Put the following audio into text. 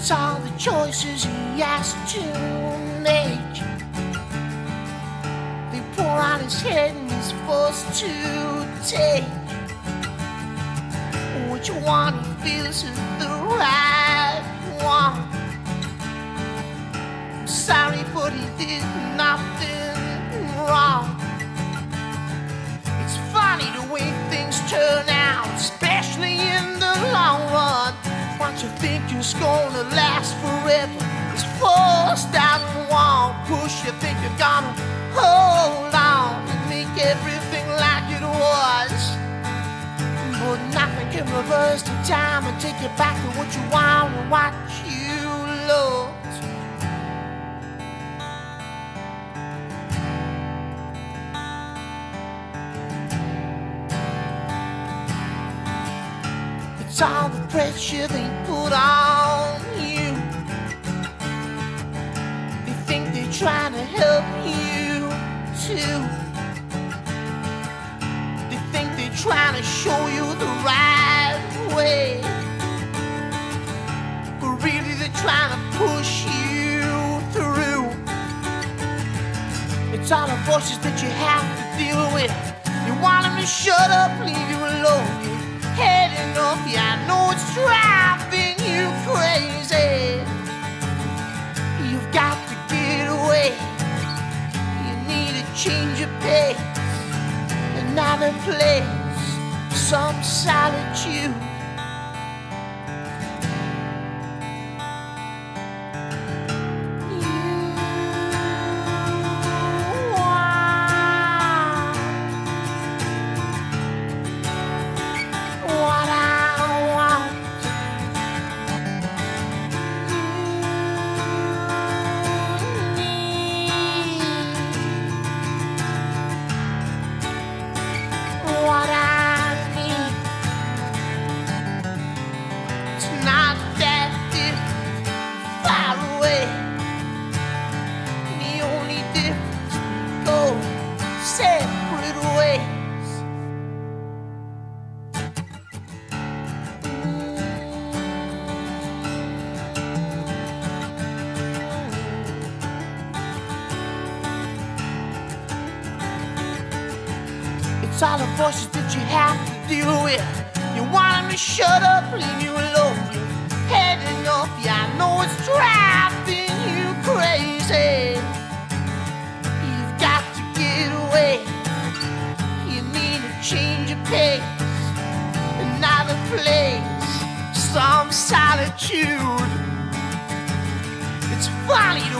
It's all the choices he has to make. They pour on his head and he's forced to take. Which one he feels is the right one. I'm sorry, but he did nothing wrong. You think is gonna last forever is forced down the wall. Push you think you're gonna hold on and make everything like it was. But nothing can reverse the time and take you back to what you want and what you loved. All the pressure they put on you. They think they're trying to help you too. They think they're trying to show you the right way. But really they're trying to push you through. It's all the voices that you have to deal with. You want them to shut up, leave you alone. Driving you crazy. You've got to get away. You need a change of pace, another place, some solitude. It's not that far away. The only difference, go separate ways. It's all the voices that you have to deal with. You want them to shut up, leave it's driving you crazy. You've got to get away. You need a change of pace, another place, some solitude. It's funny the